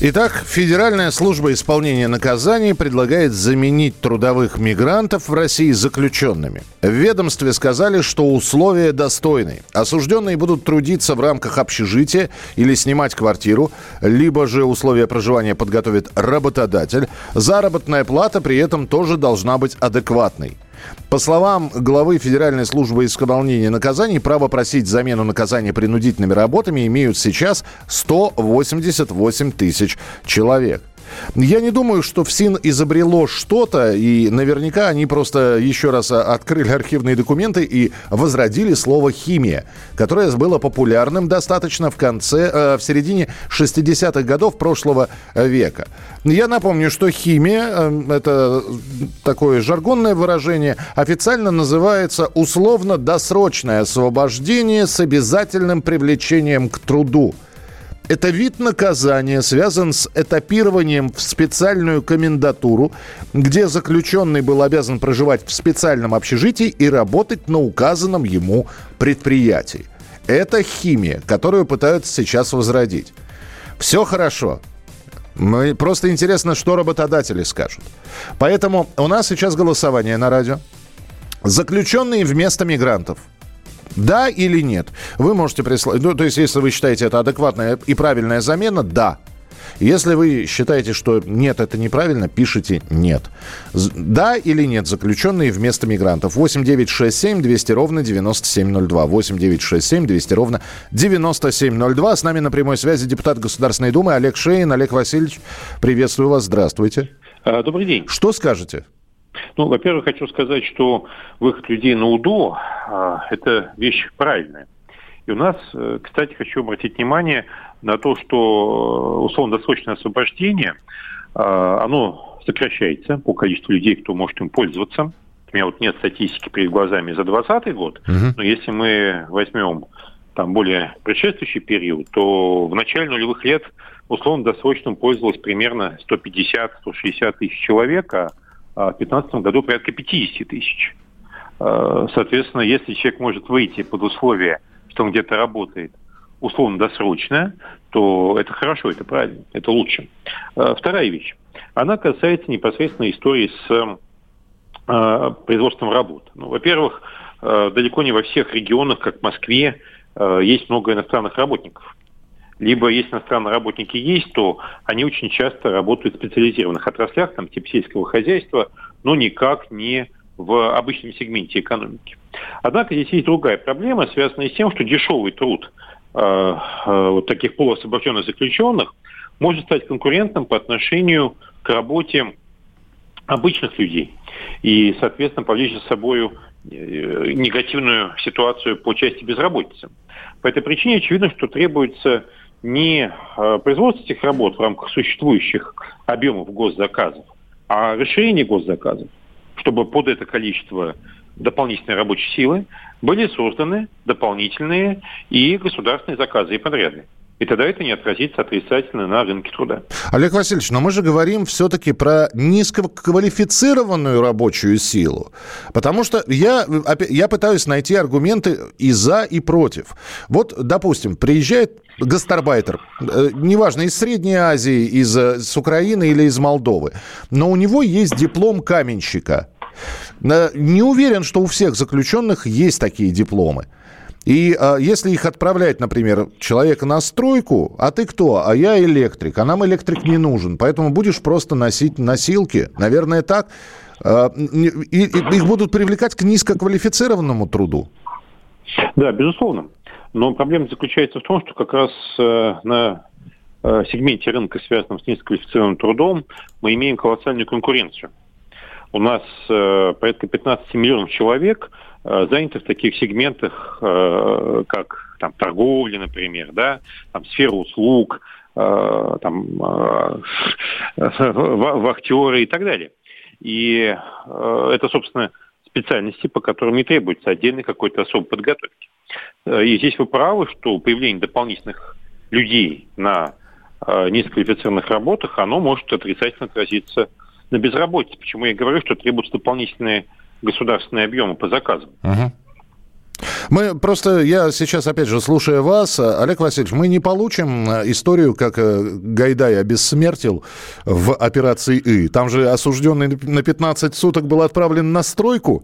Итак, Федеральная служба исполнения наказаний предлагает заменить трудовых мигрантов в России заключенными. В ведомстве сказали, что условия достойны. Осужденные будут трудиться в рамках общежития или снимать квартиру, либо же условия проживания подготовит работодатель. Заработная плата при этом тоже должна быть адекватной. По словам главы Федеральной службы исполнения наказаний, право просить замену наказания принудительными работами имеют сейчас 188 тысяч человек. Я не думаю, что ФСИН изобрело что-то, и наверняка они просто еще раз открыли архивные документы и возродили слово «химия», которое было популярным достаточно в конце, э, в середине 60-х годов прошлого века. Я напомню, что химия, э, это такое жаргонное выражение, официально называется условно-досрочное освобождение с обязательным привлечением к труду. Это вид наказания связан с этапированием в специальную комендатуру, где заключенный был обязан проживать в специальном общежитии и работать на указанном ему предприятии. Это химия, которую пытаются сейчас возродить. Все хорошо. Мы, просто интересно, что работодатели скажут. Поэтому у нас сейчас голосование на радио. Заключенные вместо мигрантов – да или нет? Вы можете прислать... Ну, то есть, если вы считаете это адекватная и правильная замена, да. Если вы считаете, что нет, это неправильно, пишите нет. Да или нет, заключенные вместо мигрантов. 8 9 6 7 200 ровно 9702. 8 9 6 7 200 ровно 9702. С нами на прямой связи депутат Государственной Думы Олег Шейн. Олег Васильевич, приветствую вас. Здравствуйте. А, добрый день. Что скажете? Ну, во-первых, хочу сказать, что выход людей на УДО а, – это вещь правильная. И у нас, э, кстати, хочу обратить внимание на то, что э, условно-досрочное освобождение, а, оно сокращается по количеству людей, кто может им пользоваться. У меня вот нет статистики перед глазами за 2020 год, угу. но если мы возьмем там более предшествующий период, то в начале нулевых лет условно-досрочным пользовалось примерно 150-160 тысяч человек, а а в 2015 году порядка 50 тысяч. А, соответственно, если человек может выйти под условие, что он где-то работает условно-досрочно, то это хорошо, это правильно, это лучше. А, вторая вещь. Она касается непосредственно истории с производством работ. Ну, во-первых, далеко не во всех регионах, как в Москве, есть много иностранных работников либо если иностранные работники есть, то они очень часто работают в специализированных отраслях, там, типа сельского хозяйства, но никак не в обычном сегменте экономики. Однако здесь есть другая проблема, связанная с тем, что дешевый труд э, э, вот таких полуосвобожденных заключенных может стать конкурентным по отношению к работе обычных людей и, соответственно, повлечь за собой э, негативную ситуацию по части безработицы. По этой причине очевидно, что требуется не э, производство этих работ в рамках существующих объемов госзаказов, а расширение госзаказов, чтобы под это количество дополнительной рабочей силы были созданы дополнительные и государственные заказы и подряды. И тогда это не отразится отрицательно на рынке труда. Олег Васильевич, но мы же говорим все-таки про низкоквалифицированную рабочую силу. Потому что я, я пытаюсь найти аргументы и за, и против. Вот, допустим, приезжает гастарбайтер, э, неважно, из Средней Азии, из, э, с Украины или из Молдовы, но у него есть диплом каменщика. Не уверен, что у всех заключенных есть такие дипломы. И а, если их отправлять, например, человека на стройку, а ты кто? А я электрик, а нам электрик не нужен, поэтому будешь просто носить носилки. Наверное, так. А, и, и, их будут привлекать к низкоквалифицированному труду. Да, безусловно. Но проблема заключается в том, что как раз э, на э, сегменте рынка, связанном с низкоквалифицированным трудом, мы имеем колоссальную конкуренцию. У нас э, порядка 15 миллионов человек э, заняты в таких сегментах, э, как там, торговля, например, да, там, сфера услуг, там, вахтеры и так далее. И это, собственно, специальностей, по которым не требуется отдельной какой-то особой подготовки. И здесь вы правы, что появление дополнительных людей на низкоквалифицированных работах, оно может отрицательно отразиться на безработице. Почему я говорю, что требуются дополнительные государственные объемы по заказам. Uh-huh. Мы просто, я сейчас, опять же, слушая вас, Олег Васильевич, мы не получим э, историю, как э, Гайдай обессмертил в операции «И». Там же осужденный на 15 суток был отправлен на стройку.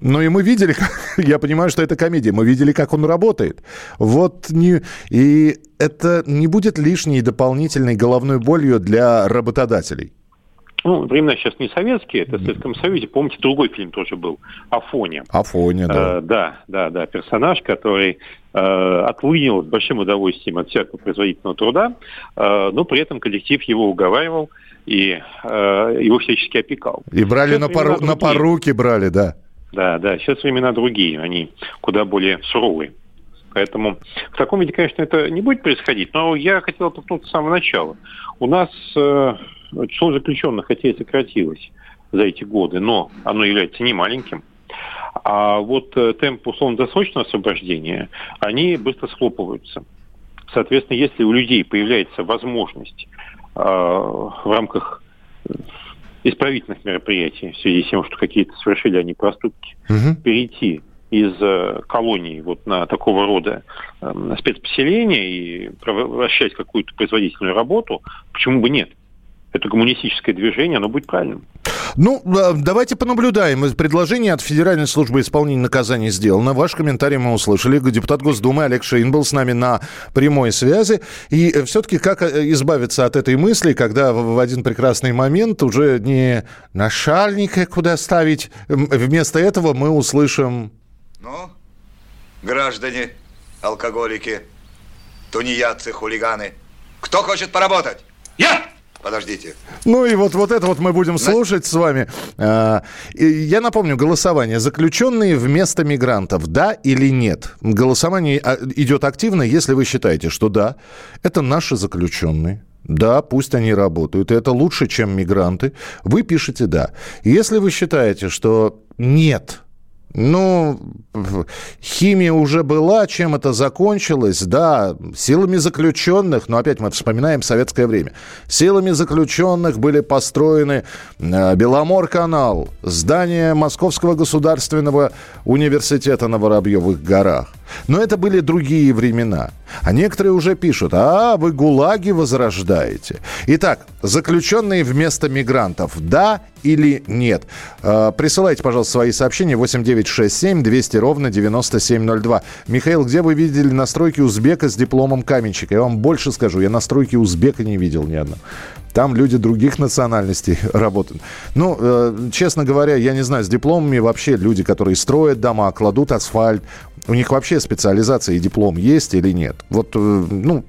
Ну и мы видели, я понимаю, что это комедия, мы видели, как он работает. Вот не... И это не будет лишней дополнительной головной болью для работодателей. Ну, времена сейчас не советские, это в Советском Союзе. Помните, другой фильм тоже был «Афоня». «Афоня», да. Э, да, да, да. Персонаж, который э, отлынил с большим удовольствием от всякого производительного труда, э, но при этом коллектив его уговаривал и э, его всячески опекал. И брали на, пору, на поруки, брали, да. Да, да. Сейчас времена другие, они куда более суровые. Поэтому в таком виде, конечно, это не будет происходить. Но я хотел оттолкнуться с самого начала. У нас э, число заключенных хотя и сократилось за эти годы, но оно является не маленьким. А вот э, темп условно-досрочного освобождения, они быстро схлопываются. Соответственно, если у людей появляется возможность э, в рамках исправительных мероприятий в связи с тем, что какие-то совершили они проступки, угу. перейти из э, колоний вот на такого рода э, спецпоселения и вращать какую-то производительную работу, почему бы нет? Это коммунистическое движение, оно будет правильным. Ну, давайте понаблюдаем. Предложение от Федеральной службы исполнения наказаний сделано. Ваш комментарий мы услышали. Депутат Госдумы Олег Шейн был с нами на прямой связи. И э, все-таки как э, избавиться от этой мысли, когда в один прекрасный момент уже не начальника куда ставить, вместо этого мы услышим... Ну, граждане, алкоголики, тунеядцы, хулиганы, кто хочет поработать? Я! Подождите. Ну и вот, вот это вот мы будем слушать с вами. А, я напомню, голосование. Заключенные вместо мигрантов, да или нет? Голосование а, идет активно, если вы считаете, что да, это наши заключенные. Да, пусть они работают. Это лучше, чем мигранты. Вы пишете «да». Если вы считаете, что нет, ну, химия уже была, чем это закончилось, да, силами заключенных, но опять мы вспоминаем советское время. Силами заключенных были построены э, Беломор-канал, здание Московского государственного университета на Воробьевых горах. Но это были другие времена. А некоторые уже пишут, а вы ГУЛАГи возрождаете. Итак, заключенные вместо мигрантов, да или нет? Э, присылайте, пожалуйста, свои сообщения 8967 200 ровно 9702. Михаил, где вы видели настройки узбека с дипломом каменщика? Я вам больше скажу, я настройки узбека не видел ни одного. Там люди других национальностей работают. Ну, э, честно говоря, я не знаю, с дипломами вообще люди, которые строят дома, кладут асфальт, у них вообще специализация и диплом есть или нет? Вот, э, ну,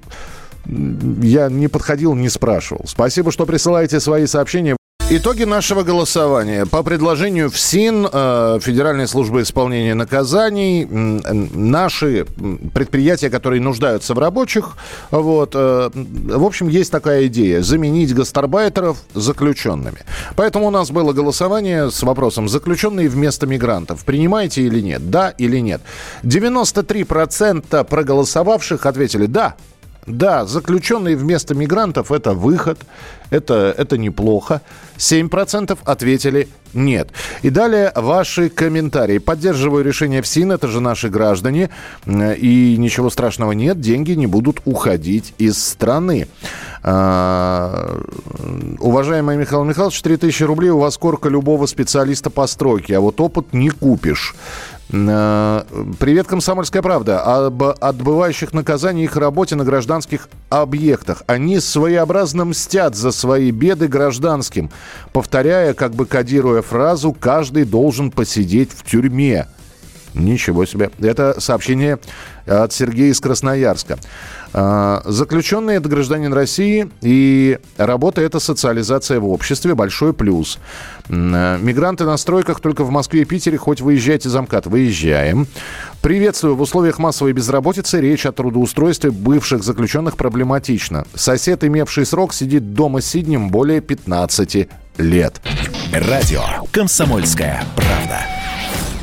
я не подходил, не спрашивал. Спасибо, что присылаете свои сообщения. Итоги нашего голосования. По предложению ФСИН, э, Федеральной службы исполнения наказаний, наши предприятия, которые нуждаются в рабочих, вот, э, в общем, есть такая идея – заменить гастарбайтеров заключенными. Поэтому у нас было голосование с вопросом «заключенные вместо мигрантов, принимаете или нет? Да или нет?» 93% проголосовавших ответили «да». Да, заключенные вместо мигрантов – это выход, это, это неплохо. 7% ответили нет. И далее ваши комментарии. Поддерживаю решение ФСИН, это же наши граждане. И ничего страшного нет, деньги не будут уходить из страны. А, уважаемый Михаил Михайлович, 3000 рублей у вас корка любого специалиста по стройке, а вот опыт не купишь. Э, привет, «Комсомольская правда». Об отбывающих наказаний их работе на гражданских объектах. Они своеобразно мстят за свои беды гражданским, повторяя, как бы кодируя фразу «каждый должен посидеть в тюрьме». Ничего себе. Это сообщение от Сергея из Красноярска. А, заключенный – это гражданин России, и работа – это социализация в обществе, большой плюс. А, мигранты на стройках только в Москве и Питере, хоть выезжайте за МКАД. Выезжаем. Приветствую. В условиях массовой безработицы речь о трудоустройстве бывших заключенных проблематична. Сосед, имевший срок, сидит дома сиднем более 15 лет. Радио «Комсомольская правда».